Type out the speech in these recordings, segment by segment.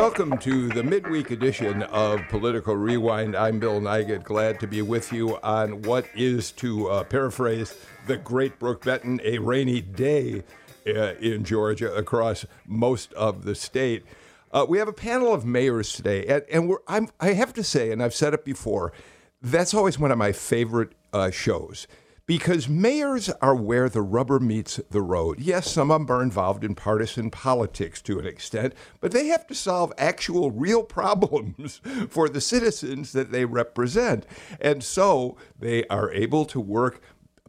Welcome to the midweek edition of Political Rewind. I'm Bill Nigut, glad to be with you on what is, to uh, paraphrase the great Brook Benton, a rainy day uh, in Georgia across most of the state. Uh, we have a panel of mayors today, and, and i have to say, and I've said it before, that's always one of my favorite uh, shows because mayors are where the rubber meets the road. Yes, some of them are involved in partisan politics to an extent, but they have to solve actual real problems for the citizens that they represent. And so they are able to work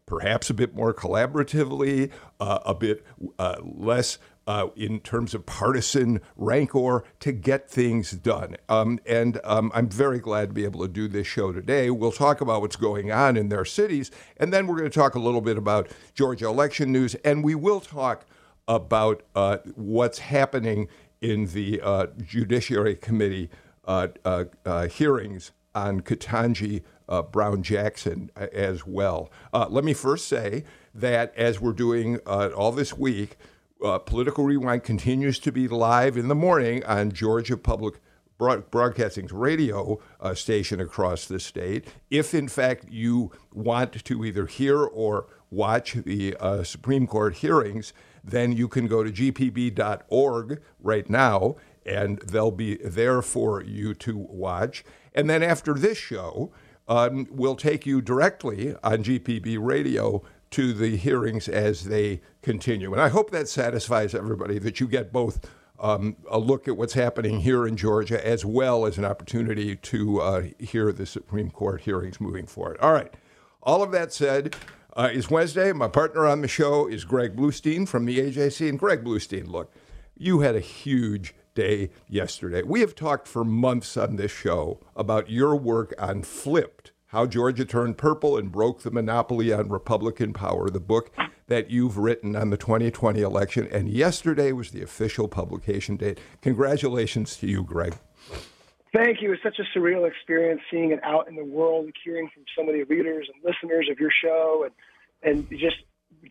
perhaps a bit more collaboratively, uh, a bit uh, less uh, in terms of partisan rancor to get things done. Um, and um, I'm very glad to be able to do this show today. We'll talk about what's going on in their cities, and then we're going to talk a little bit about Georgia election news, and we will talk about uh, what's happening in the uh, Judiciary Committee uh, uh, uh, hearings on Ketanji Brown Jackson as well. let me first say that as we're doing all this week, uh, Political Rewind continues to be live in the morning on Georgia Public Broadcasting's radio uh, station across the state. If, in fact, you want to either hear or watch the uh, Supreme Court hearings, then you can go to gpb.org right now, and they'll be there for you to watch. And then after this show, um, we'll take you directly on GPB radio to the hearings as they continue. And I hope that satisfies everybody that you get both um, a look at what's happening here in Georgia as well as an opportunity to uh, hear the Supreme Court hearings moving forward. All right. All of that said, uh, it's Wednesday. My partner on the show is Greg Bluestein from the AJC. And Greg Bluestein, look, you had a huge day yesterday. We have talked for months on this show about your work on Flipped how Georgia Turned Purple and Broke the Monopoly on Republican Power, the book that you've written on the 2020 election. And yesterday was the official publication date. Congratulations to you, Greg. Thank you. It's such a surreal experience seeing it out in the world, hearing from so many readers and listeners of your show, and and just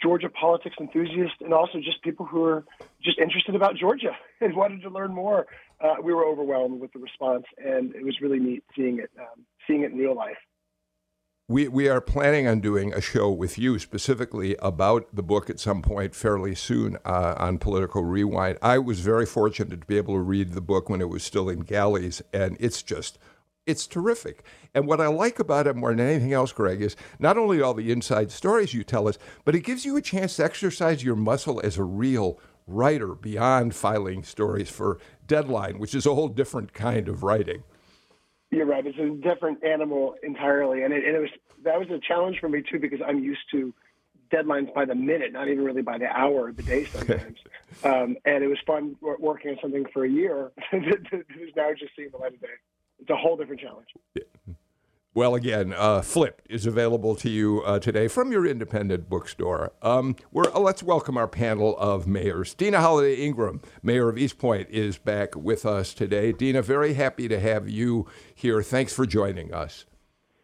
Georgia politics enthusiasts, and also just people who are just interested about Georgia and wanted to learn more. Uh, we were overwhelmed with the response, and it was really neat seeing it, um, seeing it in real life we, we are planning on doing a show with you specifically about the book at some point fairly soon uh, on Political Rewind. I was very fortunate to be able to read the book when it was still in galleys, and it's just it's terrific. And what I like about it more than anything else, Greg, is not only all the inside stories you tell us, but it gives you a chance to exercise your muscle as a real writer beyond filing stories for Deadline, which is a whole different kind of writing. You're right. It's a different animal entirely, and it, and it was that was a challenge for me too because I'm used to deadlines by the minute, not even really by the hour or the day sometimes. um, and it was fun working on something for a year that is now just seeing the light of day. It's a whole different challenge. Yeah. Well, again, uh, Flipped is available to you uh, today from your independent bookstore. Um, uh, let's welcome our panel of mayors. Deana Holiday Ingraham, mayor of East Point, is back with us today. Deana, very happy to have you here. Thanks for joining us.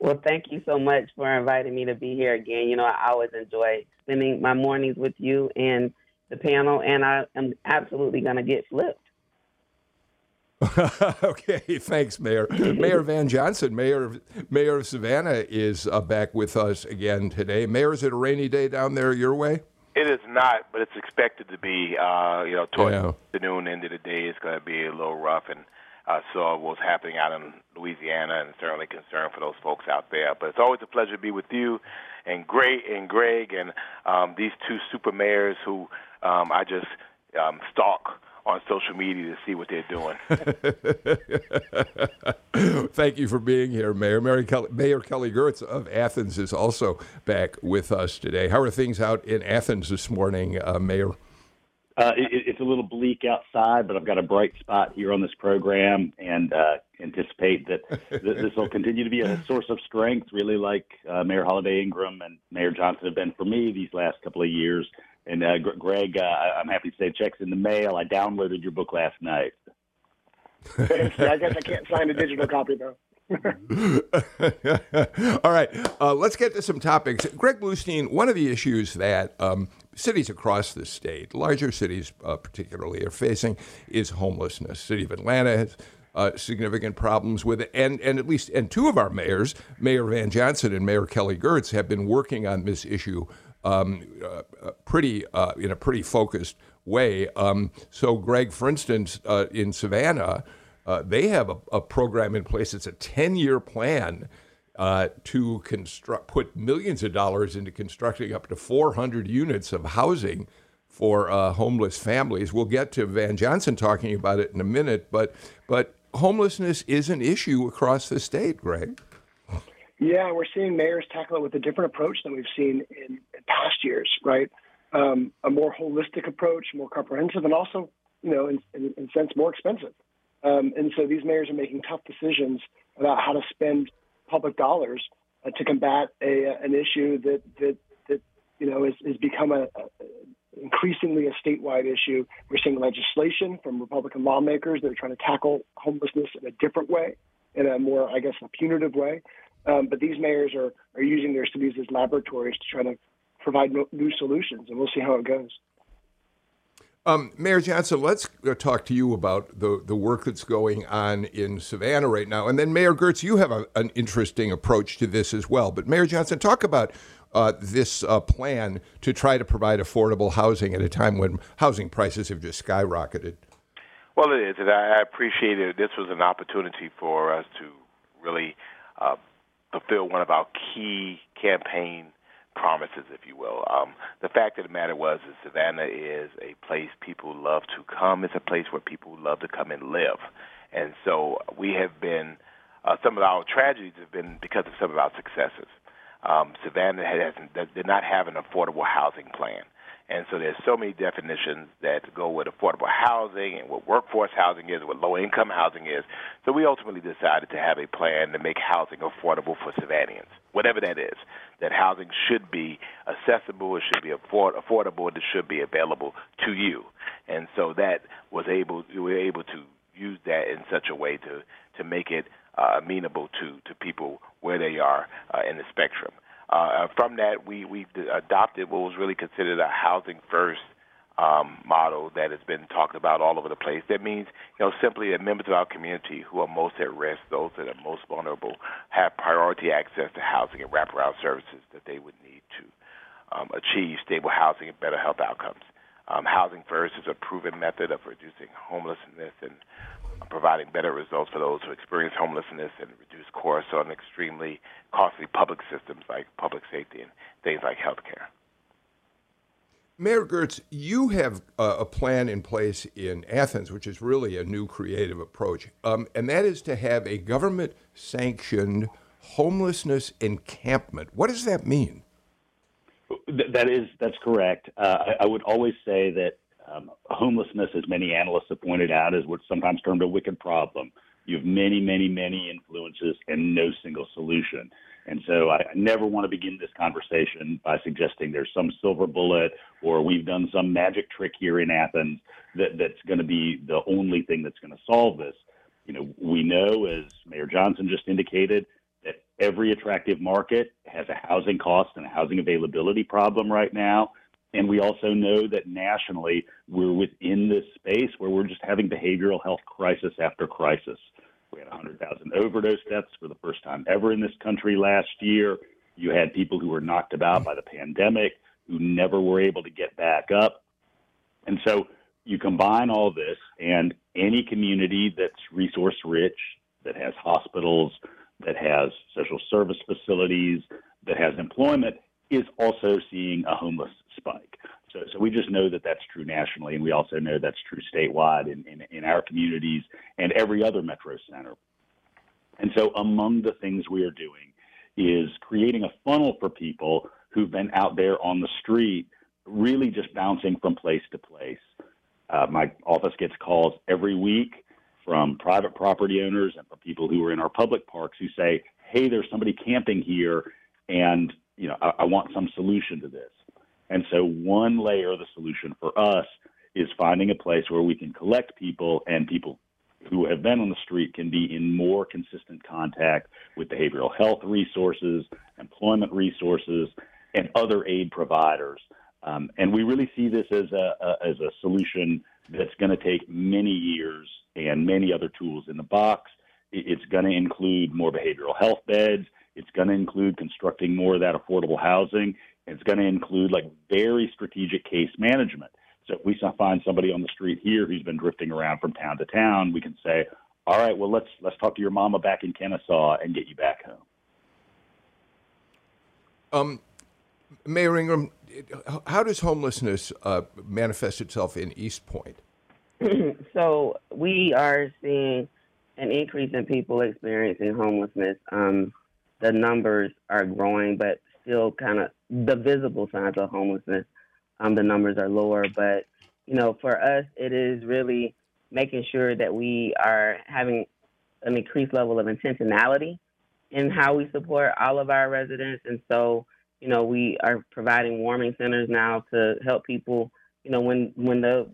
Well, thank you so much for inviting me to be here again. You know, I always enjoy spending my mornings with you and the panel, and I am absolutely going to get flipped. okay, thanks, Mayor. Mayor Van Johnson, Mayor of, Mayor of Savannah, is uh, back with us again today. Mayor, is it a rainy day down there your way? It is not, but it's expected to be. Uh, you know, towards yeah. the noon end of the day, it's going to be a little rough, and uh, saw what's happening out in Louisiana, and certainly concerned for those folks out there. But it's always a pleasure to be with you, and Greg and Greg, and um, these two super mayors who um, I just um, stalk on social media to see what they're doing. Thank you for being here, Mayor. Mary Kelly, Mayor Kelly Girtz of Athens is also back with us today. How are things out in Athens this morning, uh, Mayor? Uh, it, it's a little bleak outside, but I've got a bright spot here on this program, and uh, anticipate that this will continue to be a source of strength, really like uh, Mayor Holiday Ingraham and Mayor Johnson have been for me these last couple of years. And uh, Greg, uh, I'm happy to say checks in the mail. I downloaded your book last night. I guess I can't sign a digital copy though. All right, uh, let's get to some topics. Greg Bluestein, one of the issues that um, cities across the state, larger cities uh, particularly, are facing is homelessness. City of Atlanta has uh, significant problems with it, and and at least and two of our mayors, Mayor Van Johnson and Mayor Kelly Girtz, have been working on this issue um, uh, pretty uh, in a pretty focused way. Um, so, Greg, for instance, uh, in Savannah. Uh, they have a, a, program in place. It's a 10 year plan uh, to construct, put millions of dollars into constructing up to 400 units of housing for uh, homeless families. We'll get to Van Johnson talking about it in a minute, but but homelessness is an issue across the state, Greg. Yeah, we're seeing mayors tackle it with a different approach than we've seen in past years, right? Um, a more holistic approach, more comprehensive, and also, you know, in, in, in sense, more expensive. Um, and so these mayors are making tough decisions about how to spend public dollars uh, to combat a, an issue that, that, that you know, has, has become a, a, increasingly a statewide issue. We're seeing legislation from Republican lawmakers that are trying to tackle homelessness in a different way, in a more, I guess, a punitive way. Um, but these mayors are, are using their cities as laboratories to try to provide new solutions, and we'll see how it goes. Um, Mayor Johnson, let's uh, talk to you about the, the work that's going on in Savannah right now. And then, Mayor Girtz, you have a, an interesting approach to this as well. But, Mayor Johnson, talk about uh, this uh, plan to try to provide affordable housing at a time when housing prices have just skyrocketed. Well, it is. And I appreciate it. This was an opportunity for us to really uh, fulfill one of our key campaign promises, if you will. Um, the fact of the matter was, is Savannah is a place people love to come. It's a place where people love to come and live, and so we have been. Uh, some of our tragedies have been because of some of our successes. Um, Savannah has, did not have an affordable housing plan. And so there's so many definitions that go with affordable housing and what workforce housing is, what low income housing is. So we ultimately decided to have a plan to make housing affordable for Savannans, whatever that is. That housing should be accessible, it should be afford- affordable, it should be available to you. And so that was able, we were able to use that in such a way to, to make it uh, amenable to, to people where they are uh, in the spectrum. Uh, from that, we we adopted what was really considered a housing first um, model that has been talked about all over the place. That means, you know, simply that members of our community who are most at risk, those that are most vulnerable, have priority access to housing and wraparound services that they would need to um, achieve stable housing and better health outcomes. Um, housing First is a proven method of reducing homelessness and providing better results for those who experience homelessness and reduce costs on extremely costly public systems like public safety and things like healthcare. Mayor Girtz, you have uh, a plan in place in Athens, which is really a new creative approach, um, and that is to have a government sanctioned homelessness encampment. What does that mean? That is that's correct. Uh, I, I, would always say that um, homelessness, as many analysts have pointed out, is what's sometimes termed a wicked problem. You have many, many, many influences and no single solution. And so I never want to begin this conversation by suggesting there's some silver bullet or we've done some magic trick here in Athens that, that's going to be the only thing that's going to solve this. You know, we know, as Mayor Johnson just indicated, that every attractive market has a housing cost and a housing availability problem right now. And we also know that nationally, we're within this space where we're just having behavioral health crisis after crisis. We had 100,000 overdose deaths for the first time ever in this country last year. You had people who were knocked about by the pandemic who never were able to get back up. And so you combine all this, and any community that's resource rich, that has hospitals, that has social service facilities, that has employment, is also seeing a homeless spike. So, so we just know that that's true nationally, and we also know that's true statewide in, in, in our communities and every other metro center. And so, among the things we are doing is creating a funnel for people who've been out there on the street, really just bouncing from place to place. Uh, my office gets calls every week from private property owners and from people who are in our public parks who say, "Hey, there's somebody camping here, and you know, I, I want some solution to this." And so, one layer of the solution for us is finding a place where we can collect people and people who have been on the street can be in more consistent contact with behavioral health resources, employment resources, and other aid providers. Um, and we really see this as a, a as a solution that's going to take many years and many other tools in the box. It's going to include more behavioral health beds. It's going to include constructing more of that affordable housing. It's going to include like very strategic case management. So if we find somebody on the street here who's been drifting around from town to town, we can say, "All right, well let's let's talk to your mama back in Kennesaw and get you back home." Um, Mayor Ingraham, how does homelessness uh, manifest itself in East Point? so we are seeing an increase in people experiencing homelessness. Um, the numbers are growing, but still kind of the visible signs of homelessness. Um, the numbers are lower, but you know, for us, it is really making sure that we are having an increased level of intentionality in how we support all of our residents. And so, you know, we are providing warming centers now to help people, you know, when when the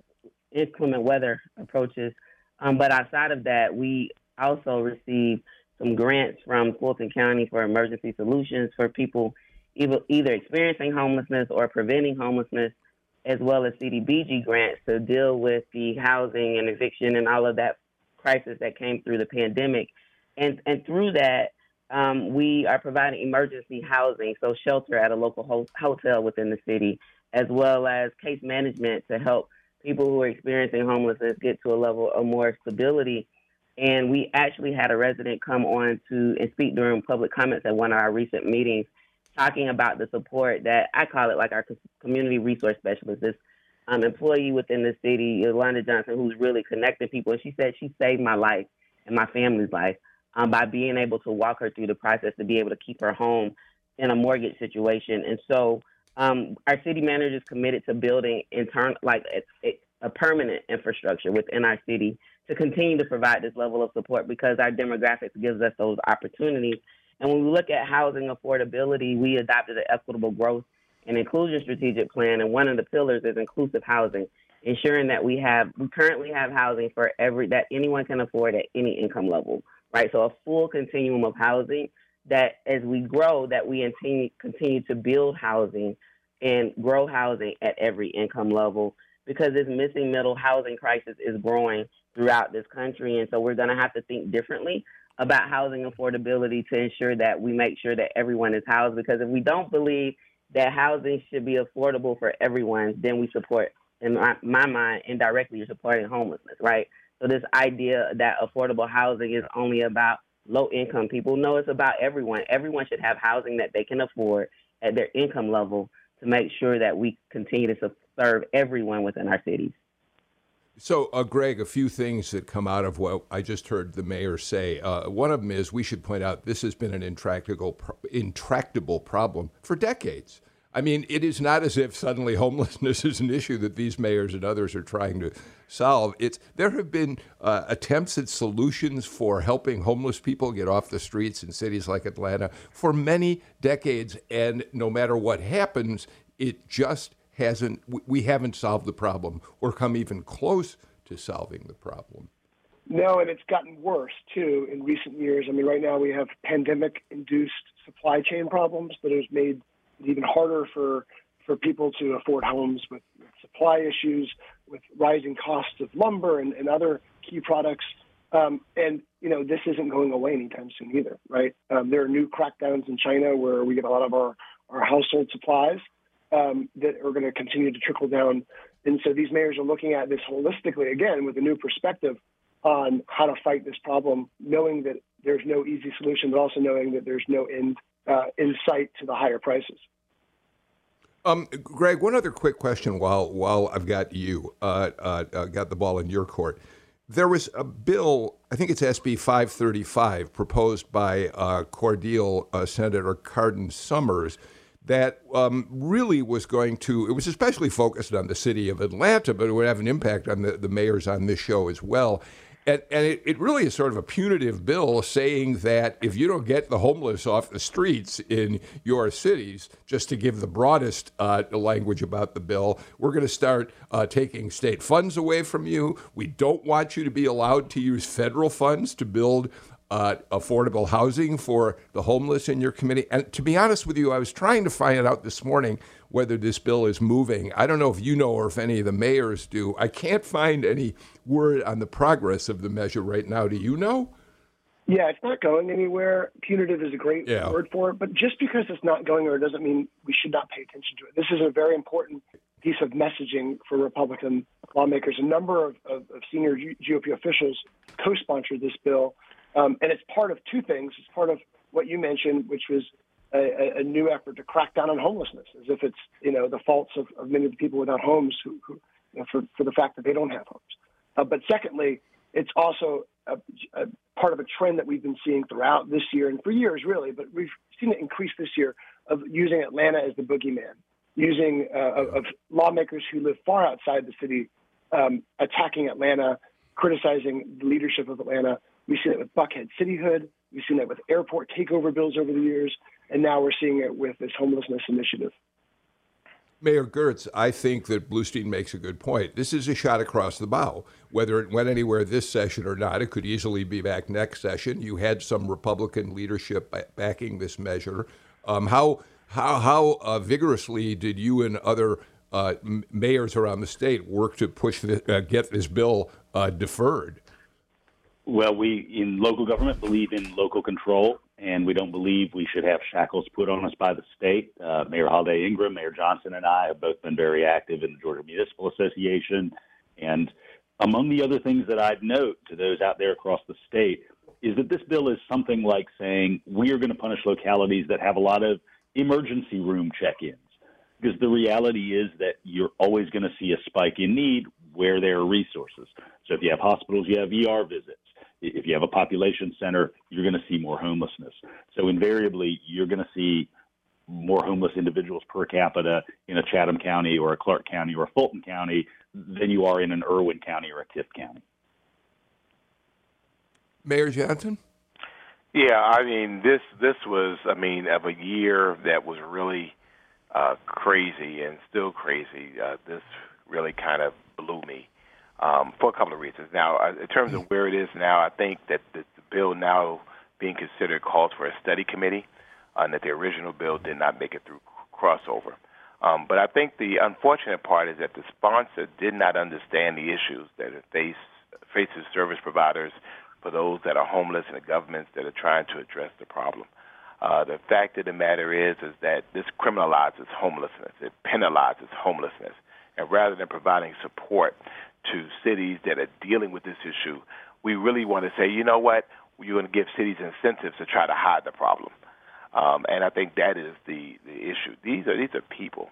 inclement weather approaches. Um, but outside of that, we also receive some grants from Fulton County for emergency solutions for people either, experiencing homelessness or preventing homelessness, as well as CDBG grants to deal with the housing and eviction and all of that crisis that came through the pandemic. And, and through that, um, we are providing emergency housing, so shelter at a local ho- hotel within the city, as well as case management to help people who are experiencing homelessness get to a level of more stability. And we actually had a resident come on to and speak during public comments at one of our recent meetings, talking about the support that I call it like our community resource specialist, this um, employee within the city, Yolanda Johnson, who's really connecting people. And she said she saved my life and my family's life um, by being able to walk her through the process to be able to keep her home in a mortgage situation. And so um, our city manager is committed to building intern like a, a permanent infrastructure within our city to continue to provide this level of support because our demographics gives us those opportunities. And when we look at housing affordability, we adopted an equitable growth and inclusion strategic plan, and one of the pillars is inclusive housing, ensuring that we have we currently have housing for every that anyone can afford at any income level, right? So a full continuum of housing that as we grow, that we continue, continue to build housing and grow housing at every income level because this missing middle housing crisis is growing throughout this country. And so we're going to have to think differently about housing affordability to ensure that we make sure that everyone is housed. Because if we don't believe that housing should be affordable for everyone, then we support, in my, my mind, indirectly, you're supporting homelessness, right? So this idea that affordable housing is only about low income people. No, it's about everyone. Everyone should have housing that they can afford at their income level to make sure that we continue to serve everyone within our cities. So, uh, Greg, a few things that come out of what I just heard the mayor say. Uh, one of them is we should point out this has been an intractable, intractable problem for decades. I mean, it is not as if suddenly homelessness is an issue that these mayors and others are trying to solve. It's there have been uh, attempts at solutions for helping homeless people get off the streets in cities like Atlanta for many decades, and no matter what happens, it just hasn't. We haven't solved the problem or come even close to solving the problem. No, and it's gotten worse too in recent years. I mean, right now we have pandemic-induced supply chain problems that has made even harder for for people to afford homes with supply issues, with rising costs of lumber and, and other key products. Um, and you know this isn't going away anytime soon either, right? Um, there are new crackdowns in China where we get a lot of our our household supplies um, that are going to continue to trickle down. And so these mayors are looking at this holistically again with a new perspective on how to fight this problem, knowing that there's no easy solution, but also knowing that there's no end uh, in sight to the higher prices. Um, Greg, one other quick question while while I've got you, uh, uh, uh, got the ball in your court. There was a bill, I think it's SB 535, proposed by uh, Cordele uh, Senator Carden Summers, that um, really was going to, it was especially focused on the city of Atlanta, but it would have an impact on the, the mayors on this show as well. And, and it, it really is sort of a punitive bill saying that if you don't get the homeless off the streets in your cities, just to give the broadest uh, language about the bill, we're going to start uh, taking state funds away from you. We don't want you to be allowed to use federal funds to build uh, affordable housing for the homeless in your committee. And to be honest with you, I was trying to find out this morning whether this bill is moving. I don't know if you know or if any of the mayors do. I can't find any word on the progress of the measure right now. Do you know? Yeah, it's not going anywhere. Punitive is a great yeah. word for it, but just because it's not going anywhere doesn't mean we should not pay attention to it. This is a very important piece of messaging for Republican lawmakers. A number of, of, of senior GOP officials co-sponsored this bill um, and it's part of two things. It's part of what you mentioned, which was a, a, new effort to crack down on homelessness, as if it's you know the faults of, of many of the people without homes who, who you know, for for the fact that they don't have homes. Uh, but secondly, it's also a, a part of a trend that we've been seeing throughout this year and for years really, but we've seen it increase this year of using Atlanta as the boogeyman, using uh, of lawmakers who live far outside the city um, attacking Atlanta, criticizing the leadership of Atlanta We've seen it with Buckhead cityhood. We've seen it with airport takeover bills over the years. And now we're seeing it with this homelessness initiative. Mayor Girtz, I think that Bluestein makes a good point. This is a shot across the bow. Whether it went anywhere this session or not, it could easily be back next session. You had some Republican leadership backing this measure. Um, how how how uh, vigorously did you and other uh, mayors around the state work to push the, uh, get this bill uh, deferred? Well, we in local government believe in local control, and we don't believe we should have shackles put on us by the state. Uh, Mayor Holiday Ingraham, Mayor Johnson, and I have both been very active in the Georgia Municipal Association. And among the other things that I'd note to those out there across the state is that this bill is something like saying we are going to punish localities that have a lot of emergency room check ins. Because the reality is that you're always going to see a spike in need where there are resources. So if you have hospitals, you have ER visits if you have a population center, you're going to see more homelessness. So invariably, you're going to see more homeless individuals per capita in a Chatham County or a Clarke County or a Fulton County than you are in an Irwin County or a Tift County. Mayor Johnson? Yeah, I mean this this was I mean of a year that was really uh, crazy and still crazy. Uh, this really kind of blew me um, for a couple of reasons. Now, uh, in terms of where it is now, I think that the, the bill now being considered calls for a study committee, uh, and that the original bill did not make it through crossover. Um, but I think the unfortunate part is that the sponsor did not understand the issues that face, faces service providers for those that are homeless and the governments that are trying to address the problem. Uh, the fact of the matter is, is that this criminalizes homelessness. It penalizes homelessness, and rather than providing support to cities that are dealing with this issue, we really want to say, you know what, you're going to give cities incentives to try to hide the problem. Um, and I think that is the, the issue. These are these are people.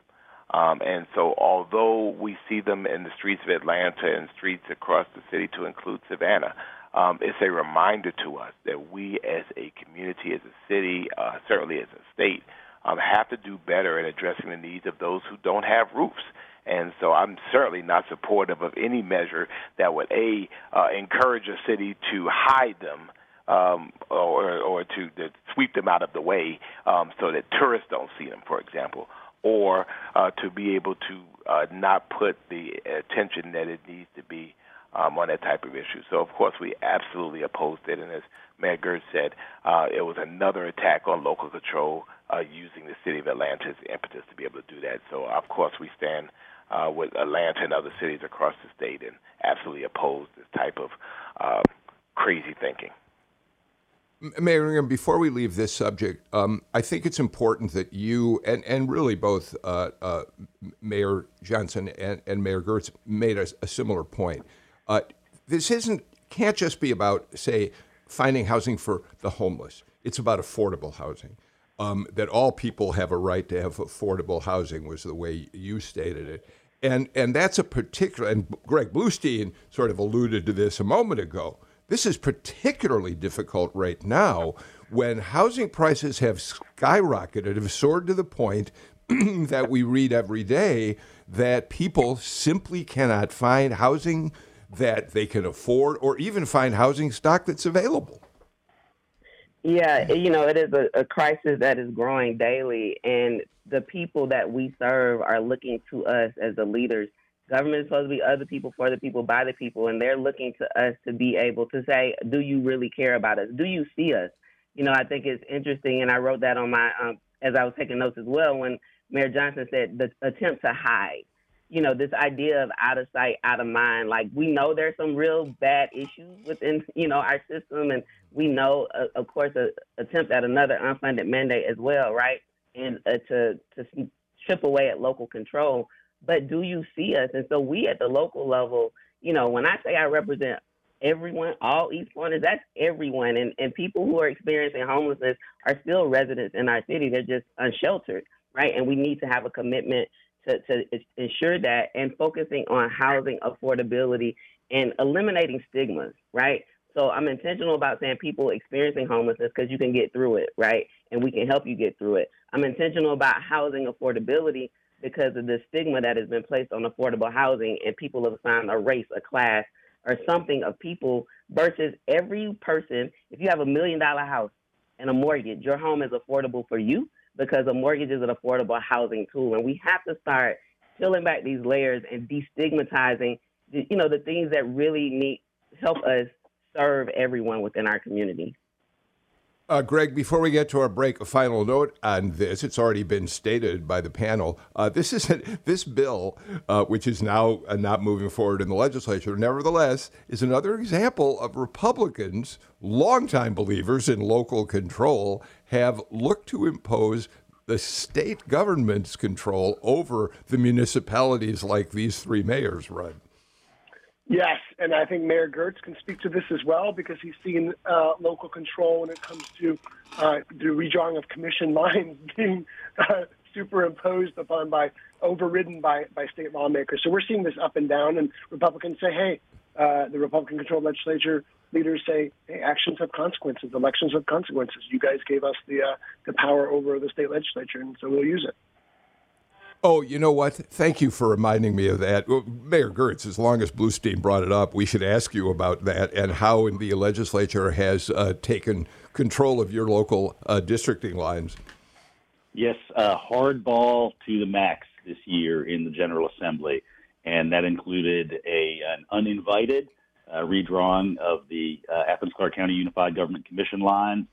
Um, and so, although we see them in the streets of Atlanta and streets across the city, to include Savannah, um, it's a reminder to us that we, as a community, as a city, uh, certainly as a state, um, have to do better at addressing the needs of those who don't have roofs. And so I'm certainly not supportive of any measure that would a uh, encourage a city to hide them um, or or to, to sweep them out of the way um, so that tourists don't see them, for example, or uh, to be able to uh, not put the attention that it needs to be um, on that type of issue. So, of course, we absolutely opposed it. And as Mayor Girtz said, uh, it was another attack on local control uh, using the city of Atlanta's impetus to be able to do that. So, of course, we stand uh, with Atlanta and other cities across the state and absolutely oppose this type of uh, crazy thinking. Mayor before we leave this subject, um, I think it's important that you and, and really both uh, uh, Mayor Johnson and, and Mayor Girtz made a, a similar point. Uh, this isn't can't just be about say finding housing for the homeless. It's about affordable housing um, that all people have a right to have affordable housing was the way you stated it. And, and that's a particular, and Greg Bluestein sort of alluded to this a moment ago. This is particularly difficult right now when housing prices have skyrocketed, have soared to the point that we read every day that people simply cannot find housing that they can afford or even find housing stock that's available. Yeah, you know, it is a, a, crisis that is growing daily, and the people that we serve are looking to us as the leaders. Government is supposed to be other people, for the people, by the people, and they're looking to us to be able to say, Do you really care about us? Do you see us? You know, I think it's interesting, and I wrote that on my, um, as I was taking notes as well, when Mayor Johnson said the attempt to hide you know, this idea of out of sight, out of mind. Like we know there's some real bad issues within, you know, our system, and we know, uh, of course, a attempt at another unfunded mandate as well, right? And uh, to to chip away at local control. But do you see us? And so we at the local level, you know, when I say I represent everyone, all East Pointers, that's everyone. And, and people who are experiencing homelessness are still residents in our city. They're just unsheltered, right? And we need to have a commitment to, to ensure that and focusing on housing affordability and eliminating stigmas, right? So I'm intentional about saying people experiencing homelessness because you can get through it, right? And we can help you get through it. I'm intentional about housing affordability because of the stigma that has been placed on affordable housing and people have assigned a race, a class, or something of people versus every person. If you have a million dollar house and a mortgage, your home is affordable for you because a mortgage is an affordable housing tool. And we have to start peeling back these layers and destigmatizing, you know, the things that really need help us serve everyone within our community. Uh, Greg, before we get to our break, a final note on this. It's already been stated by the panel. Uh, this is this bill, uh, which is now uh, not moving forward in the legislature, nevertheless, is another example of Republicans, longtime believers in local control, have looked to impose the state government's control over the municipalities like these three mayors run. Yes, and I think Mayor Girtz can speak to this as well because he's seen uh, local control when it comes to uh, the redrawing of commission lines being uh, superimposed upon by overridden by, by state lawmakers. So we're seeing this up and down, and Republicans say, hey, uh, the Republican-controlled legislature leaders say, hey, actions have consequences, elections have consequences. You guys gave us the uh, the power over the state legislature, and so we'll use it. Oh, you know what? Thank you for reminding me of that. Well, Mayor Girtz, as long as Bluestein brought it up, we should ask you about that and how the legislature has uh, taken control of your local uh, districting lines. Yes, uh, hardball to the max this year in the General Assembly, and that included a an uninvited uh, redrawing of the uh, Athens Clarke County Unified Government Commission lines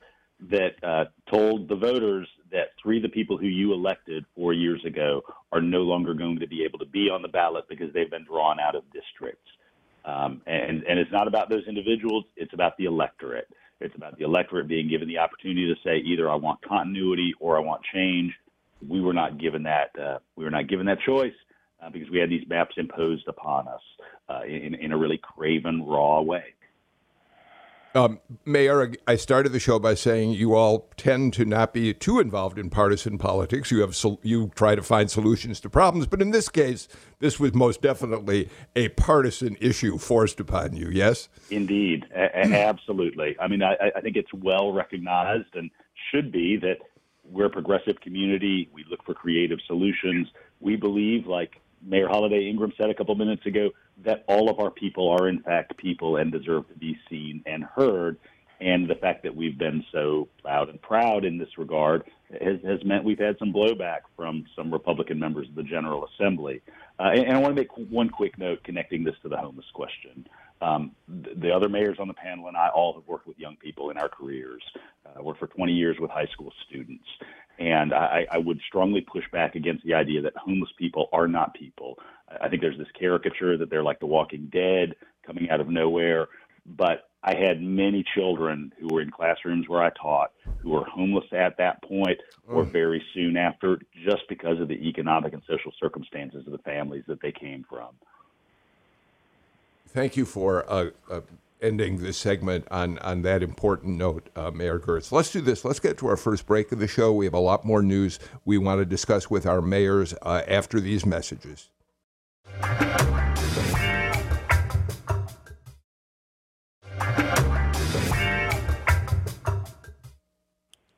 that uh, told the voters that three of the people who you elected four years ago are no longer going to be able to be on the ballot because they've been drawn out of districts. Um, and, and it's not about those individuals, it's about the electorate. It's about the electorate being given the opportunity to say either I want continuity or I want change. We were not given that. Uh, we were not given that choice uh, because we had these maps imposed upon us uh, in, in a really craven, raw way. Um, Mayor, I started the show by saying you all tend to not be too involved in partisan politics. You have sol- you try to find solutions to problems, but in this case, this was most definitely a partisan issue forced upon you. Yes, indeed, a- absolutely. I mean, I, I think it's well recognized and should be that we're a progressive community. We look for creative solutions. We believe, like Mayor Holiday Ingraham said a couple minutes ago that all of our people are in fact people and deserve to be seen and heard. And the fact that we've been so loud and proud in this regard has, has meant we've had some blowback from some Republican members of the General Assembly. Uh, and, and, I want to make one quick note connecting this to the homeless question. Um, the, the, other mayors on the panel and I all have worked with young people in our careers. Uh, worked for 20 years with high school students. And I, I would strongly push back against the idea that homeless people are not people. I think there's this caricature that they're like the walking dead coming out of nowhere. But I had many children who were in classrooms where I taught who were homeless at that point or mm. very soon after just because of the economic and social circumstances of the families that they came from. Thank you for uh, uh, ending this segment on, on that important note, uh, Mayor Girtz. Let's do this. Let's get to our first break of the show. We have a lot more news we want to discuss with our mayors uh, after these messages.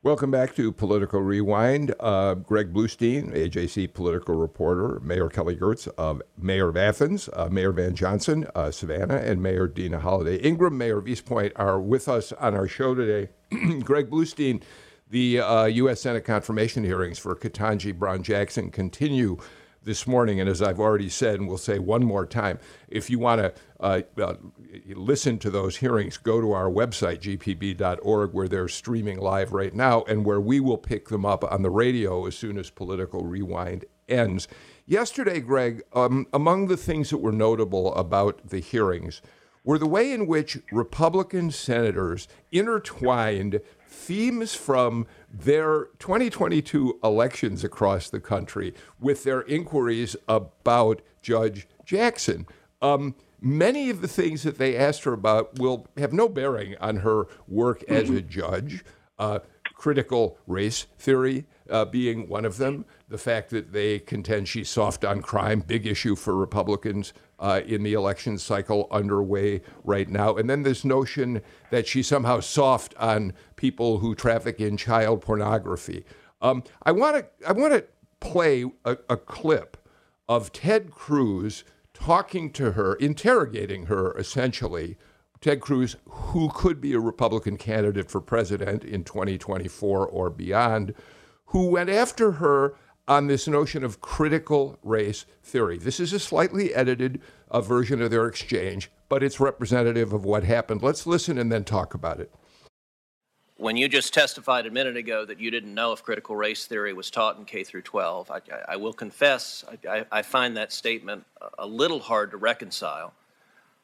Welcome back to Political Rewind. Uh, Greg Bluestein, AJC political reporter, Mayor Kelly Girtz, uh, Mayor of Athens, uh, Mayor Van Johnson, uh, Savannah, and Mayor Deana Holiday. Ingraham, Mayor of East Point, are with us on our show today. Greg Bluestein, the U.S. Uh, Senate confirmation hearings for Ketanji Brown Jackson continue this morning. And as I've already said, and we'll say one more time, if you want to uh, uh, listen to those hearings, go to our website, gpb.org, where they're streaming live right now and where we will pick them up on the radio as soon as Political Rewind ends. Yesterday, Greg, um, among the things that were notable about the hearings were the way in which Republican senators intertwined themes from their 2022 elections across the country with their inquiries about Judge Jackson. Um, many of the things that they asked her about will have no bearing on her work as a judge. Uh, critical race theory uh, being one of them. The fact that they contend she's soft on crime, big issue for Republicans uh, in the election cycle underway right now. And then this notion that she's somehow soft on people who traffic in child pornography. Um, I want to I want to play a, a clip of Ted Cruz talking to her, interrogating her essentially. Ted Cruz, who could be a Republican candidate for president in 2024 or beyond, who went after her on this notion of critical race theory. This is a slightly edited uh, version of their exchange, but it's representative of what happened. Let's listen and then talk about it. When you just testified a minute ago that you didn't know if critical race theory was taught in K through 12, I, I will confess I, I, find that statement a little hard to reconcile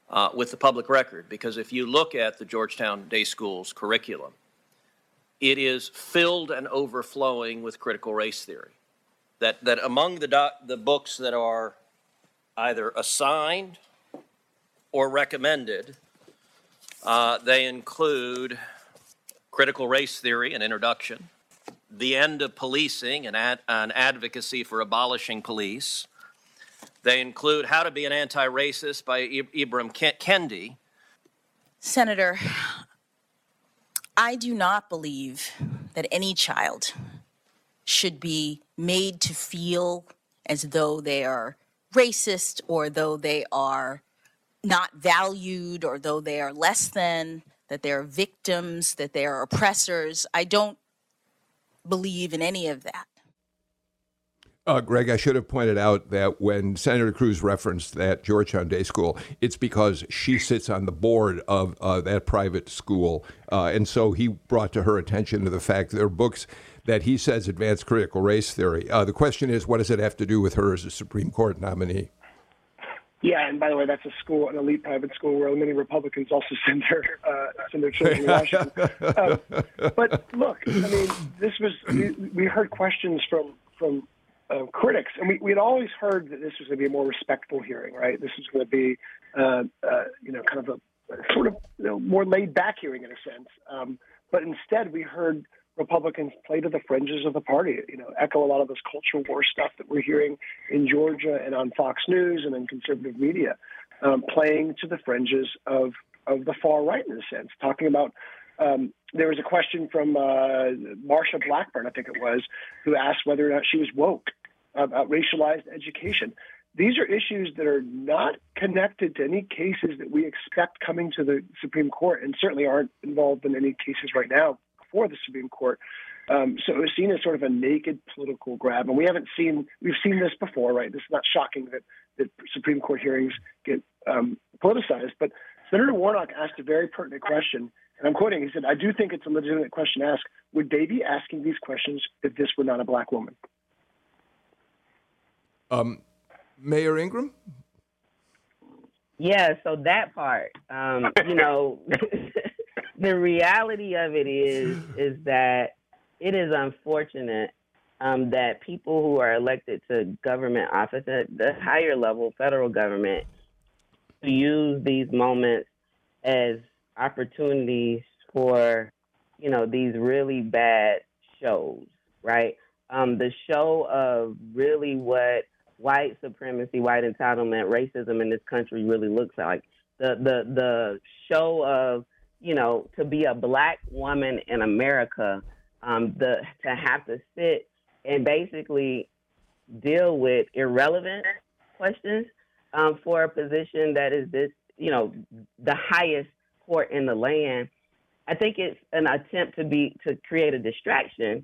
uh, with the public record because if you look at the Georgetown Day School's curriculum, it is filled and overflowing with critical race theory. That, that among the, doc, the books that are either assigned or recommended, uh, they include critical race theory, an introduction, the end of policing, an, ad, an advocacy for abolishing police. They include How to Be an Anti Racist by Ibram Kendi. Senator, I do not believe that any child should be made to feel as though they are racist or though they are not valued or though they are less than, that they are victims, that they are oppressors. I don't believe in any of that. Uh, Greg, I should have pointed out that when Senator Cruz referenced that Georgetown Day School, it's because she sits on the board of uh, that private school. Uh, and so he brought to her attention to the fact that there books that he says advanced critical race theory. Uh, the question is, what does it have to do with her as a Supreme Court nominee? Yeah, and by the way, that's a school, an elite private school where many Republicans also send their uh, send their children to Washington. um, but look, I mean, this was we, we heard questions from from uh, critics, and we, we'd always heard that this was going to be a more respectful hearing, right? This was going to be, uh, uh, you know, kind of a sort of you know, more laid back hearing in a sense. Um, but instead, we heard Republicans play to the fringes of the party, you know, echo a lot of this culture war stuff that we're hearing in Georgia and on Fox News and in conservative media, um, playing to the fringes of of the far right in a sense, talking about um, there was a question from uh, Marsha Blackburn, I think it was, who asked whether or not she was woke about racialized education. These are issues that are not connected to any cases that we expect coming to the Supreme Court, and certainly aren't involved in any cases right now before the Supreme Court. Um, so it was seen as sort of a naked political grab, and we haven't seen we've seen this before, right? This is not shocking that that Supreme Court hearings get um, politicized, but Senator Warnock asked a very pertinent question and I'm quoting, he said, I do think it's a legitimate question to ask. Would they be asking these questions if this were not a black woman? Um, Mayor Ingraham? Yeah, so that part, um, you know, the reality of it is is that it is unfortunate um, that people who are elected to government office at the higher level, federal government, use these moments as opportunities for, you know, these really bad shows, right? Um, the show of really what white supremacy, white entitlement, racism in this country really looks like. The the the show of, you know, to be a black woman in America um, the to have to sit and basically deal with irrelevant questions um, for a position that is this, you know, the highest court in the land. I think it's an attempt to be to create a distraction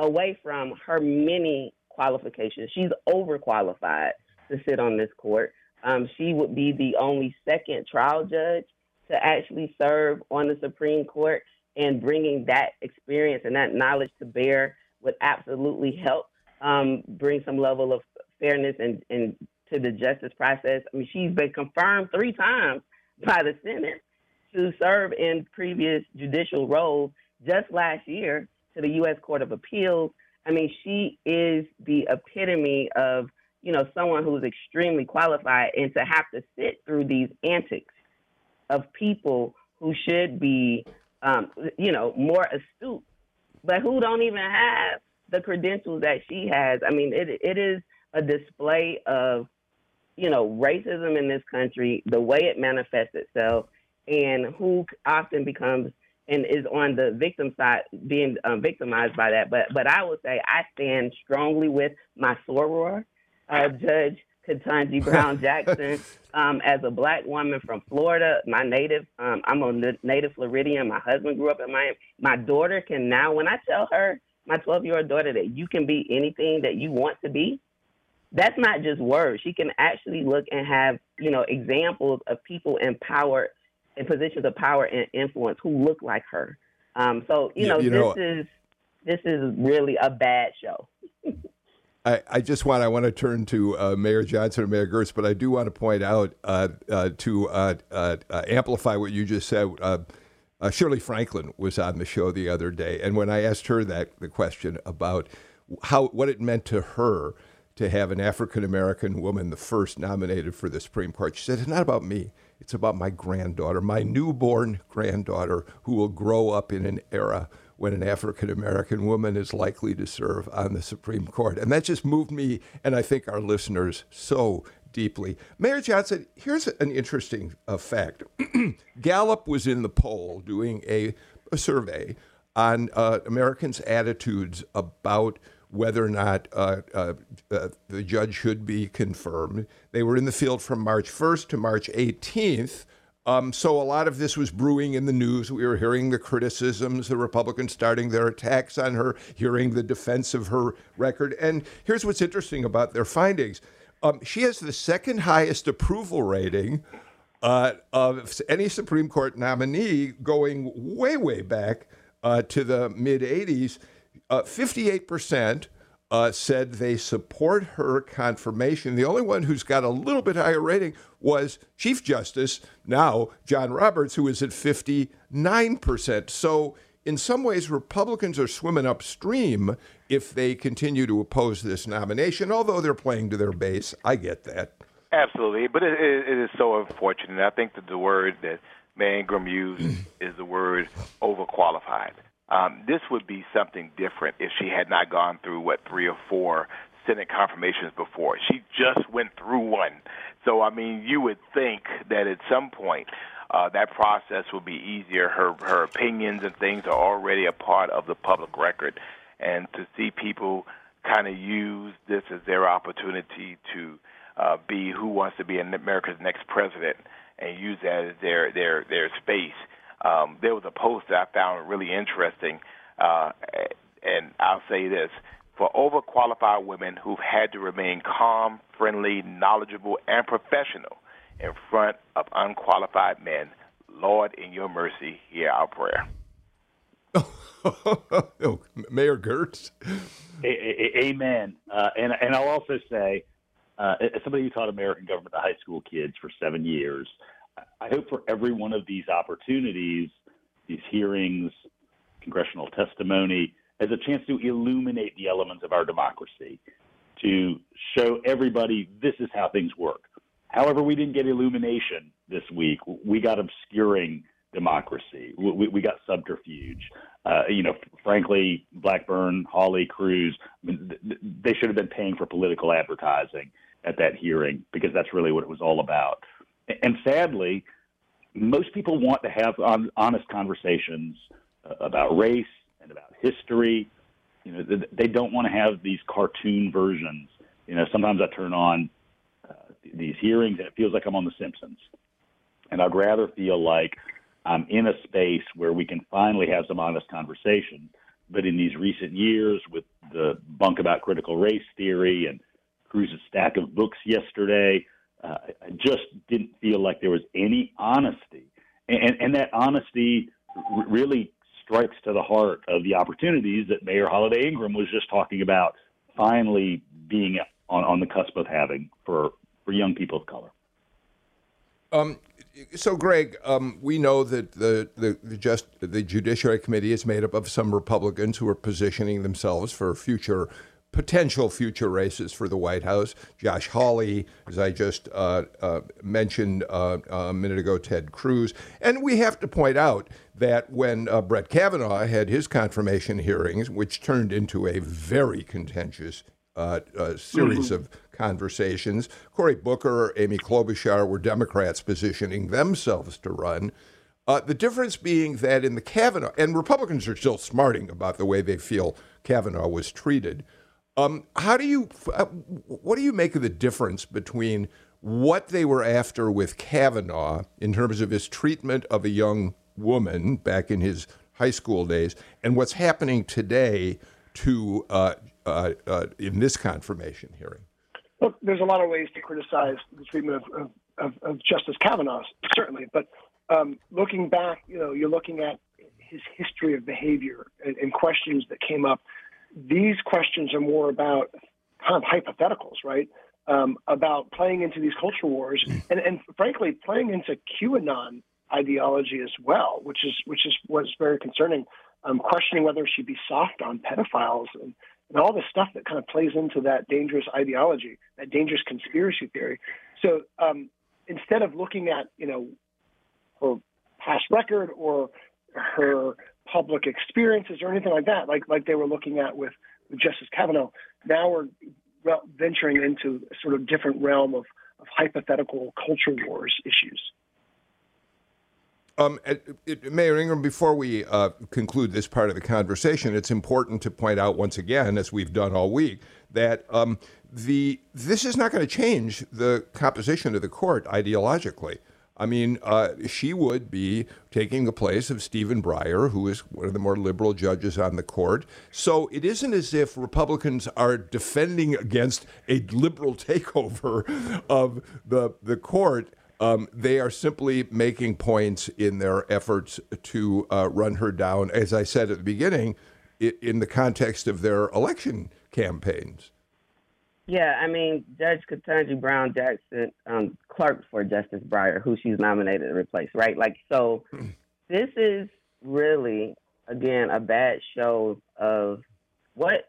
away from her many qualifications. She's overqualified to sit on this court. Um, she would be the only second trial judge to actually serve on the Supreme Court, and bringing that experience and that knowledge to bear would absolutely help um, bring some level of fairness and, and to the justice process. I mean, she's been confirmed three times by the Senate to serve in previous judicial roles just last year to the U.S. Court of Appeals. I mean, she is the epitome of, you know, someone who's extremely qualified and to have to sit through these antics of people who should be, um, you know, more astute, but who don't even have the credentials that she has. I mean, it it is a display of, you know, racism in this country, the way it manifests itself, and who often becomes and is on the victim side being um, victimized by that. But but I would say I stand strongly with my soror, uh, Judge Ketanji Brown Jackson. Um, as a black woman from Florida, my native, um, I'm a native Floridian. My husband grew up in Miami. My daughter can now, when I tell her my 12 year old daughter that you can be anything that you want to be, that's not just words. She can actually look and have, you know, examples of people in power, in positions of power and influence who look like her. Um, so, you, know, you know, this is this is really a bad show. I, I just want I want to turn to uh, Mayor Johnson and Mayor Girtz, but I do want to point out uh, uh, to uh, uh, uh, amplify what you just said. Shirley Franklin was on the show the other day, and when I asked her that the question about how what it meant to her to have an African American woman, the first nominated for the Supreme Court, she said, "It's not about me. It's about my granddaughter, my newborn granddaughter, who will grow up in an era." When an African American woman is likely to serve on the Supreme Court. And that just moved me and I think our listeners so deeply. Mayor Johnson, here's an interesting uh, fact Gallup was in the poll doing a, a survey on uh, Americans' attitudes about whether or not uh, uh, uh, the judge should be confirmed. They were in the field from March 1st to March 18th. Um, so a lot of this was brewing in the news. We were hearing the criticisms, the Republicans starting their attacks on her, hearing the defense of her record. And here's what's interesting about their findings um, she has the second highest approval rating uh, of any Supreme Court nominee going way, way back uh, to the mid 80s. Uh, 58% uh, said they support her confirmation. The only one who's got a little bit higher rating was Chief Justice, now John Roberts, who is at 59%. So, in some ways, Republicans are swimming upstream if they continue to oppose this nomination, although they're playing to their base. I get that. Absolutely, but it, it is so unfortunate. I think that the word that May Ingraham used is the word overqualified. Um, this would be something different if she had not gone through what three or four Senate confirmations before. She just went through one. So I mean, you would think that at some point uh, that process will be easier. Her her opinions and things are already a part of the public record, and to see people kind of use this as their opportunity to uh, be who wants to be America's next president and use that as their their their space. Um, there was a post that I found really interesting, uh, and I'll say this: for overqualified women who've had to remain calm, friendly, knowledgeable, and professional in front of unqualified men. Lord, in your mercy, hear our prayer. oh, Mayor Girtz. Amen. Uh, and and I'll also say, uh, as somebody who taught American government to high school kids for seven years, I hope for every one of these opportunities, these hearings, congressional testimony, as a chance to illuminate the elements of our democracy, to show everybody this is how things work. However, we didn't get illumination this week. We got obscuring democracy. We, we got subterfuge. Uh, you know, frankly, Blackburn, Hawley, Cruz, I mean, they should have been paying for political advertising at that hearing because that's really what it was all about. And sadly, most people want to have honest conversations about race and about history. You know, they don't want to have these cartoon versions. You know, sometimes I turn on uh, these hearings and it feels like I'm on The Simpsons, and I'd rather feel like I'm in a space where we can finally have some honest conversation. But in these recent years, with the bunk about critical race theory and Cruz's stack of books yesterday, uh, I just didn't feel like there was any honesty, and, and that honesty r- really strikes to the heart of the opportunities that Mayor Holiday Ingraham was just talking about. Finally, being on, on the cusp of having for for young people of color. Um, so, Greg, um, we know that the, the, the, just the Judiciary Committee is made up of some Republicans who are positioning themselves for future potential future races for the White House. Josh Hawley, as I just uh, uh, mentioned uh, a minute ago, Ted Cruz. And we have to point out that when uh, Brett Kavanaugh had his confirmation hearings, which turned into a very contentious uh, uh, series mm-hmm. of conversations, Cory Booker, Amy Klobuchar were Democrats positioning themselves to run. the difference being that in the Kavanaugh, and Republicans are still smarting about the way they feel Kavanaugh was treated. Um, how do you, uh, what do you make of the difference between what they were after with Kavanaugh in terms of his treatment of a young woman back in his high school days, and what's happening today to uh, uh, uh, in this confirmation hearing? Look, there's a lot of ways to criticize the treatment of, of, of Justice Kavanaugh, certainly, but um, looking back, you know, you're looking at his history of behavior and, and questions that came up these questions are more about kind of hypotheticals, right? Um, about playing into these culture wars and, and frankly playing into QAnon ideology as well, which is which is what's very concerning. Um, questioning whether she'd be soft on pedophiles and, and all this stuff that kind of plays into that dangerous ideology, that dangerous conspiracy theory. So um, instead of looking at you know her past record or her public experiences or anything like that, like like they were looking at with, with Justice Kavanaugh. Now we're venturing into a sort of different realm of, of hypothetical culture wars issues. Um, Mayor Ingraham, before we uh, conclude this part of the conversation, it's important to point out once again, as we've done all week, that um, the this is not going to change the composition of the court ideologically. I mean, uh, she would be taking the place of Stephen Breyer, who is one of the more liberal judges on the court. So it isn't as if Republicans are defending against a liberal takeover of the the court. Um, they are simply making points in their efforts to uh, run her down, as I said at the beginning, in the context of their election campaigns. Yeah, I mean, Judge Ketanji Brown Jackson um, clerked for Justice Breyer, who she's nominated to replace, right? Like, so this is really, again, a bad show of what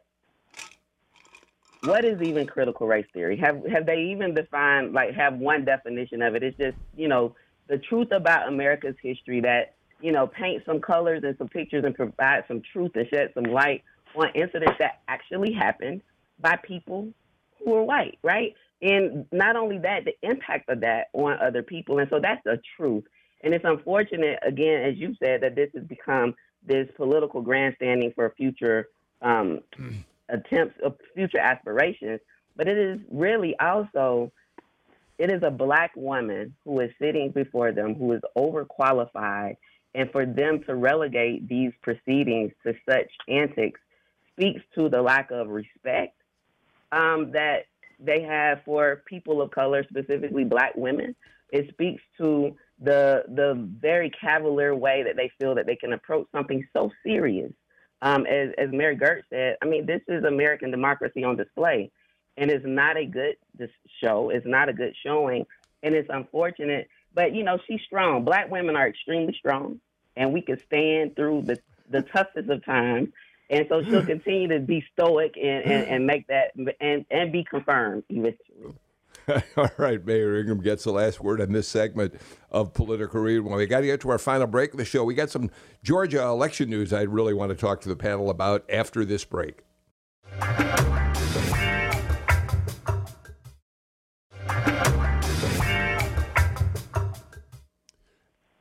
what is even critical race theory? Have have they even defined like have one definition of it? It's just you know the truth about America's history that you know paint some colors and some pictures and provide some truth and shed some light on incidents that actually happened by people who are white, right? And not only that, the impact of that on other people. And so that's the truth. And it's unfortunate, again, as you said, that this has become this political grandstanding for future um, mm. attempts of future aspirations. But it is really also, it is a black woman who is sitting before them who is overqualified. And for them to relegate these proceedings to such antics speaks to the lack of respect um, that they have for people of color, specifically black women. It speaks to the the very cavalier way that they feel that they can approach something so serious. Um, as, as Mary Girtz said, I mean, this is American democracy on display, and it's not a good show. It's not a good showing, and it's unfortunate. But you know, she's strong. Black women are extremely strong, and we can stand through the the toughest of times and so she'll continue to be stoic and, and, and make that and, and be confirmed eventually. All right, Mayor Ingraham gets the last word on this segment of Political Rewind. We got to get to our final break of the show. We got some Georgia election news I really want to talk to the panel about after this break.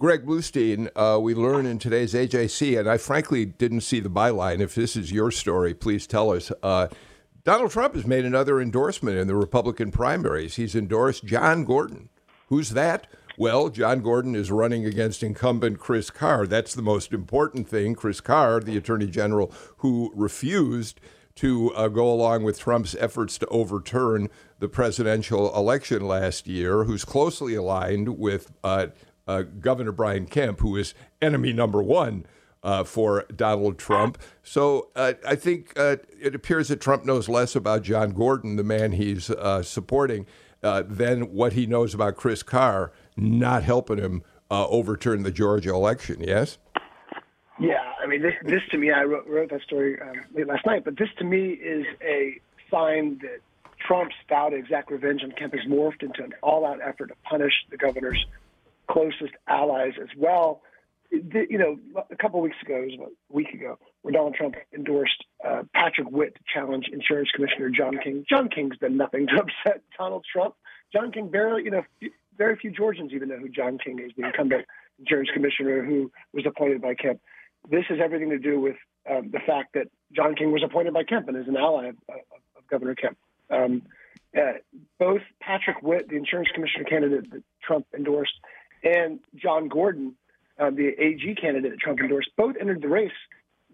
Greg Bluestein, uh, we learn in today's AJC, and I frankly didn't see the byline. If this is your story, please tell us. Uh, Donald Trump has made another endorsement in the Republican primaries. He's endorsed John Gordon. Who's that? Well, John Gordon is running against incumbent Chris Carr. That's the most important thing. Chris Carr, the Attorney General, who refused to uh, go along with Trump's efforts to overturn the presidential election last year, who's closely aligned with uh, uh, Governor Brian Kemp, who is enemy number one uh, for Donald Trump. So uh, I think uh, it appears that Trump knows less about John Gordon, the man he's uh, supporting, uh, than what he knows about Chris Carr not helping him overturn the Georgia election. Yes. Yeah, I mean, this, this to me, I wrote, wrote that story um, late last night, but this to me is a sign that Trump's vow to exact revenge on Kemp has morphed into an all-out effort to punish the governor's closest allies as well. You know, a couple of weeks ago, it was a week ago, where Donald Trump endorsed uh, Patrick Witt to challenge Insurance Commissioner John King. John King's done nothing to upset Donald Trump. John King barely, you know, very few Georgians even know who John King is, the incumbent insurance commissioner who was appointed by Kemp. This has everything to do with um, the fact that John King was appointed by Kemp and is an ally of, of, of Governor Kemp. Um, uh, both Patrick Witt, the insurance commissioner candidate that Trump endorsed, and John Gordon, uh, the AG candidate that Trump endorsed, both entered the race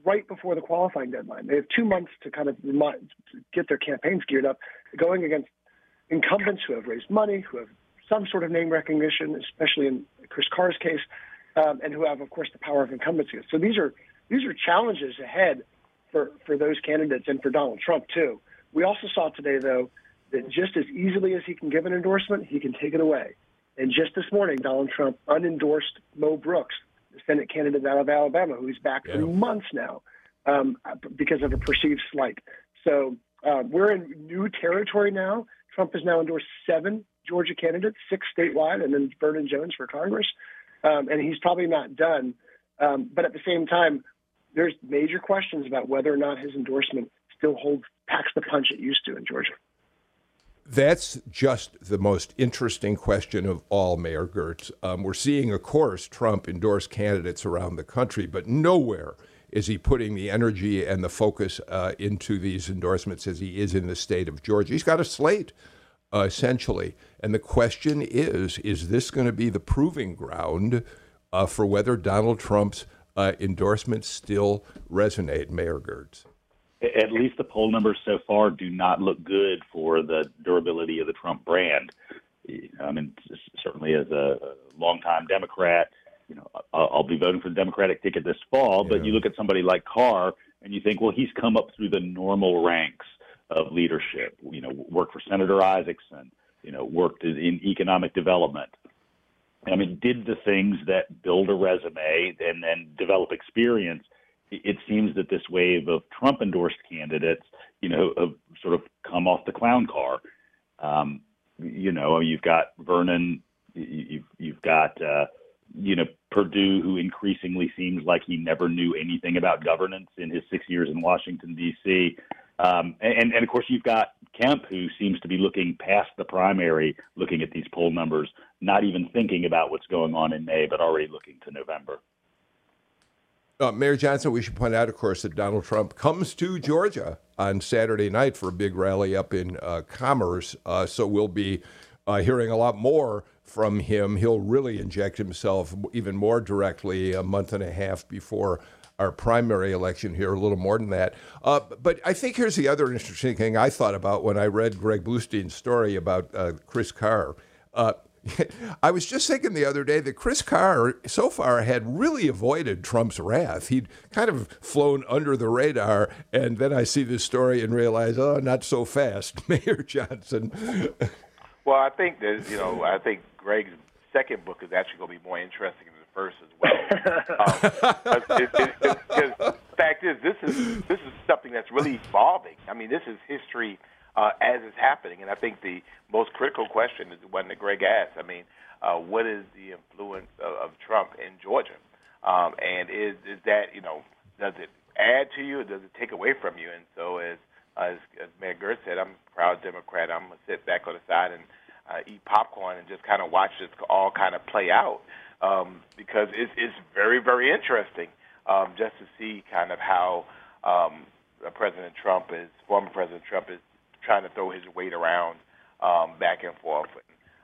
right before the qualifying deadline. They have two months to kind of get their campaigns geared up, going against incumbents who have raised money, who have some sort of name recognition, especially in Chris Carr's case, um, and who have, of course, the power of incumbency. So these are these are challenges ahead for for those candidates and for Donald Trump too. We also saw today, though, that just as easily as he can give an endorsement, he can take it away. And just this morning, Donald Trump unendorsed Mo Brooks, the Senate candidate out of Alabama, who he's back yeah. for months now um, because of a perceived slight. So uh, we're in new territory now. Trump has now endorsed seven Georgia candidates, six statewide, and then Vernon Jones for Congress. Um, and he's probably not done. Um, but at the same time, there's major questions about whether or not his endorsement still holds packs the punch it used to in Georgia. That's just the most interesting question of all, Mayor Girtz. Um, we're seeing, of course, Trump endorse candidates around the country, but nowhere is he putting the energy and the focus uh, into these endorsements as he is in the state of Georgia. He's got a slate, uh, essentially. And the question is is this going to be the proving ground uh, for whether Donald Trump's uh, endorsements still resonate, Mayor Girtz? At least the poll numbers so far do not look good for the durability of the Trump brand. I mean, certainly as a longtime Democrat, you know, I'll be voting for the Democratic ticket this fall. Yeah. But you look at somebody like Carr, and you think, well, he's come up through the normal ranks of leadership. You know, worked for Senator Isakson. You know, worked in economic development. I mean, did the things that build a resume and then develop experience it seems that this wave of Trump endorsed candidates, you know, have sort of come off the clown car. Um, you know, you've got Vernon, you've you've got uh, you know Perdue, who increasingly seems like he never knew anything about governance in his six years in Washington D.C. Um, and, and of course, you've got Kemp, who seems to be looking past the primary, looking at these poll numbers, not even thinking about what's going on in May, but already looking to November. Uh, Mayor Johnson, we should point out, of course, that Donald Trump comes to Georgia on Saturday night for a big rally up in uh, Commerce. Uh, so we'll be uh, hearing a lot more from him. He'll really inject himself even more directly a month and a half before our primary election here, a little more than that. Uh, but I think here's the other interesting thing I thought about when I read Greg Bluestein's story about uh, Chris Carr. I was just thinking the other day that Chris Carr so far had really avoided Trump's wrath. He'd kind of flown under the radar, and then I see this story and realize, oh, not so fast, Mayor Johnson. well, I think that you know, I think Greg's second book is actually going to be more interesting than the first as well. um, because fact is, this is this is something that's really evolving. I mean, this is history uh, as it's happening. And I think the most critical question is the one that Greg asked. I mean, uh, what is the influence of, of Trump in Georgia? Um, and is is that you know does it add to you or does it take away from you? And so as as, as Mayor Girtz said, I'm a proud Democrat. I'm gonna sit back on the side and uh, eat popcorn and just kind of watch this all kind of play out. um, because it's, it's very, very interesting um, just to see kind of how um, President Trump is, former President Trump is trying to throw his weight around um, back and forth.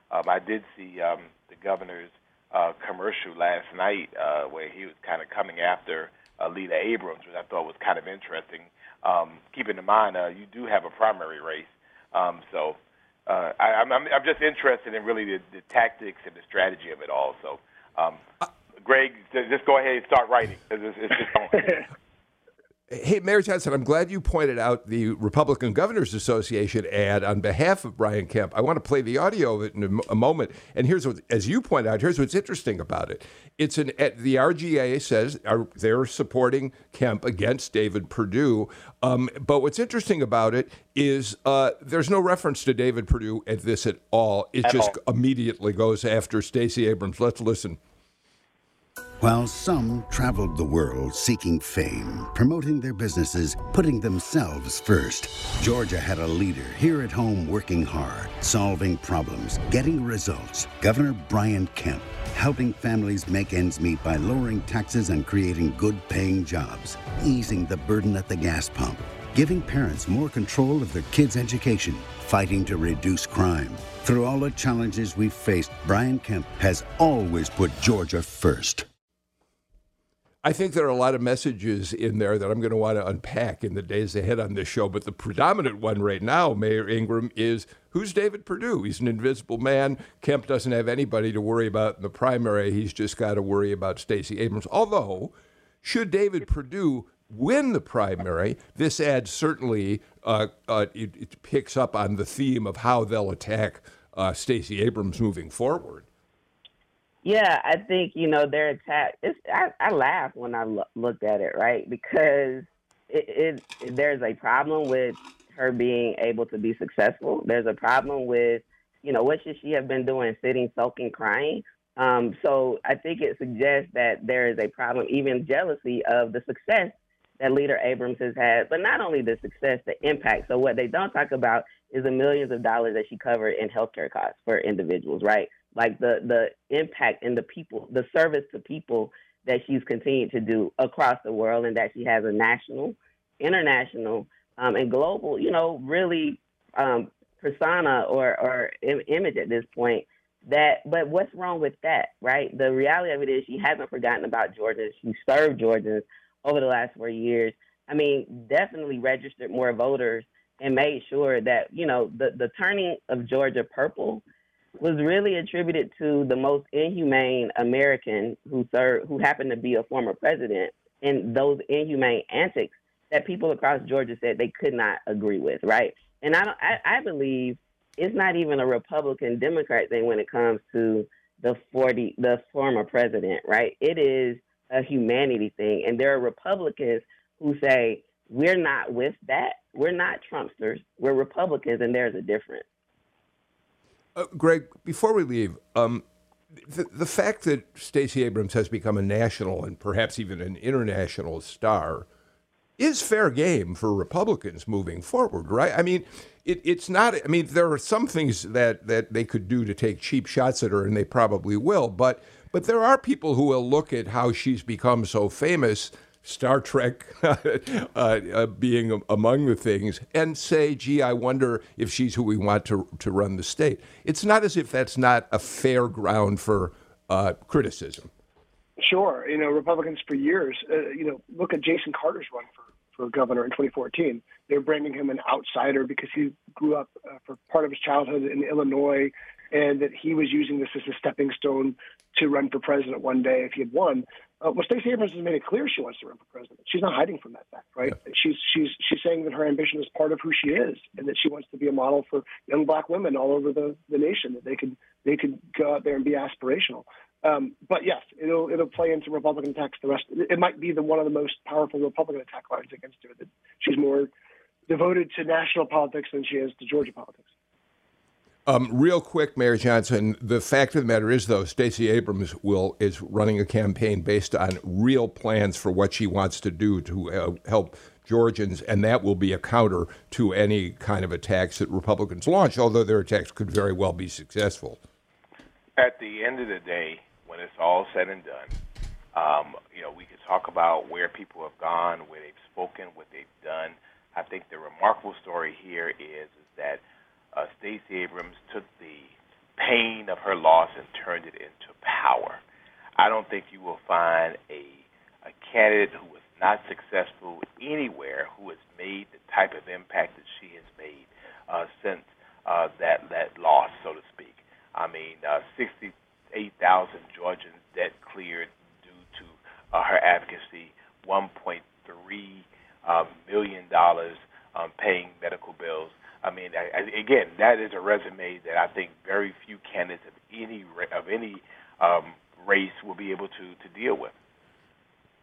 Um, I did see um, the governor's uh, commercial last night uh, where he was kind of coming after uh, Lena Abrams, which I thought was kind of interesting. Um, keeping in mind, uh, you do have a primary race, um, so uh, I, I'm, I'm just interested in really the, the tactics and the strategy of it all. So, um, Greg, just go ahead and start writing because it's, it's just Hey, Mayor Johnson, I'm glad you pointed out the Republican Governors Association ad on behalf of Brian Kemp. I want to play the audio of it in a, moment. And here's what, as you point out, here's what's interesting about it. It's an at the RGA says are, they're supporting Kemp against David Perdue. Um, but what's interesting about it is uh, there's no reference to David Perdue at this at all. It at just all. immediately goes after Stacey Abrams. Let's listen. While some traveled the world seeking fame, promoting their businesses, putting themselves first, Georgia had a leader here at home working hard, solving problems, getting results. Governor Brian Kemp, helping families make ends meet by lowering taxes and creating good paying jobs, easing the burden at the gas pump, giving parents more control of their kids' education, fighting to reduce crime. Through all the challenges we've faced, Brian Kemp has always put Georgia first. I think there are a lot of messages in there that I'm going to want to unpack in the days ahead on this show. But the predominant one right now, Mayor Ingraham, is who's David Perdue? He's an invisible man. Kemp doesn't have anybody to worry about in the primary. He's just got to worry about Stacey Abrams. Although, should David Perdue win the primary, this ad certainly uh, uh, it, it, picks up on the theme of how they'll attack uh, Stacey Abrams moving forward. Yeah, I think you know their attack. It's, I, I laugh when I lo- looked at it, right? Because it, it there's a problem with her being able to be successful. There's a problem with you know what should she have been doing, sitting, sulking, crying. Um, so I think it suggests that there is a problem, even jealousy of the success that Leader Abrams has had, but not only the success, the impact. So what they don't talk about is the millions of dollars that she covered in healthcare costs for individuals, right? Like the the impact and the people, the service to people that she's continued to do across the world, and that she has a national, international, um, and global, you know, really um, persona or or Im- image at this point. That, but what's wrong with that, right? The reality of it is she hasn't forgotten about Georgians. She served Georgians over the last four years. I mean, definitely registered more voters and made sure that you know the the turning of Georgia purple was really attributed to the most inhumane American who served, who happened to be a former president, and those inhumane antics that people across Georgia said they could not agree with, right? And I, don't, I, I believe it's not even a Republican Democrat thing when it comes to the forty, the former president, right? It is a humanity thing, and there are Republicans who say we're not with that. We're not Trumpsters. We're Republicans, and there's a difference. Uh, Greg, before we leave, um, the, the fact that Stacey Abrams has become a national and perhaps even an international star is fair game for Republicans moving forward, right? I mean, it, it's not. I mean, there are some things that that they could do to take cheap shots at her, and they probably will. But but there are people who will look at how she's become so famous Star Trek uh, uh, being among the things, and say, gee, I wonder if she's who we want to, to run the state. It's not as if that's not a fair ground for uh, criticism. Sure. You know, Republicans for years, uh, you know, look at Jason Carter's run for, for governor in 2014. They're branding him an outsider because he grew up uh, for part of his childhood in Illinois and that he was using this as a stepping stone to run for president one day if he had won. Uh, well, Stacey Abrams has made it clear she wants to run for president. She's not hiding from that fact, right? Yeah. She's she's she's saying that her ambition is part of who she is, and that she wants to be a model for young black women all over the, the nation. That they could they could go out there and be aspirational. Um, but yes, it'll it'll play into Republican attacks. The rest it might be the one of the most powerful Republican attack lines against her. That she's more devoted to national politics than she is to Georgia politics. Um, real quick, Mayor Johnson, the fact of the matter is, though, Stacey Abrams will is running a campaign based on real plans for what she wants to do to uh, help Georgians, and that will be a counter to any kind of attacks that Republicans launch, although their attacks could very well be successful. At the end of the day, when it's all said and done, um, you know, we could talk about where people have gone, where they've spoken, what they've done. I think the remarkable story here is, is that Stacey Abrams took the pain of her loss and turned it into power. I don't think you will find a a candidate who was not successful anywhere who has made the type of impact that she has made uh, since uh, that that loss, so to speak. I mean, uh, 68,000 Georgians debt cleared due to uh, her advocacy, 1.3 uh, million dollars um, paying medical bills. I mean, I, I, again, that is a resume that I think very few candidates of any of any um, race will be able to to deal with.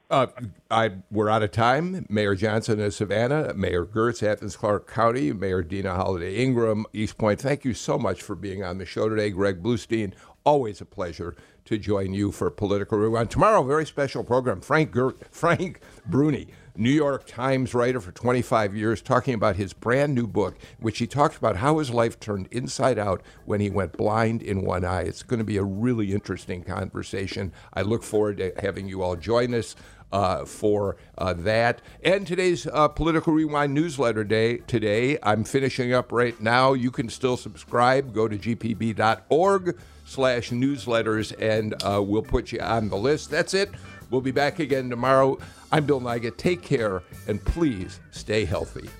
Uh, I, we're out of time. Mayor Johnson of Savannah, Mayor Girtz, Athens Clarke County, Mayor Deana Holiday Ingraham, East Point. Thank you so much for being on the show today. Greg Bluestein, always a pleasure to join you for Political Rewind. Tomorrow, very special program. Frank Gert, Frank Bruni New York Times writer for 25 years, talking about his brand new book, which he talks about how his life turned inside out when he went blind in one eye. It's going to be a really interesting conversation. I look forward to having you all join us. Uh, for uh, that. And today's uh, Political Rewind newsletter day today, I'm finishing up right now. You can still subscribe. Go to gpb.org slash newsletters, and uh, we'll put you on the list. That's it. We'll be back again tomorrow. I'm Bill Nigut. Take care and please stay healthy.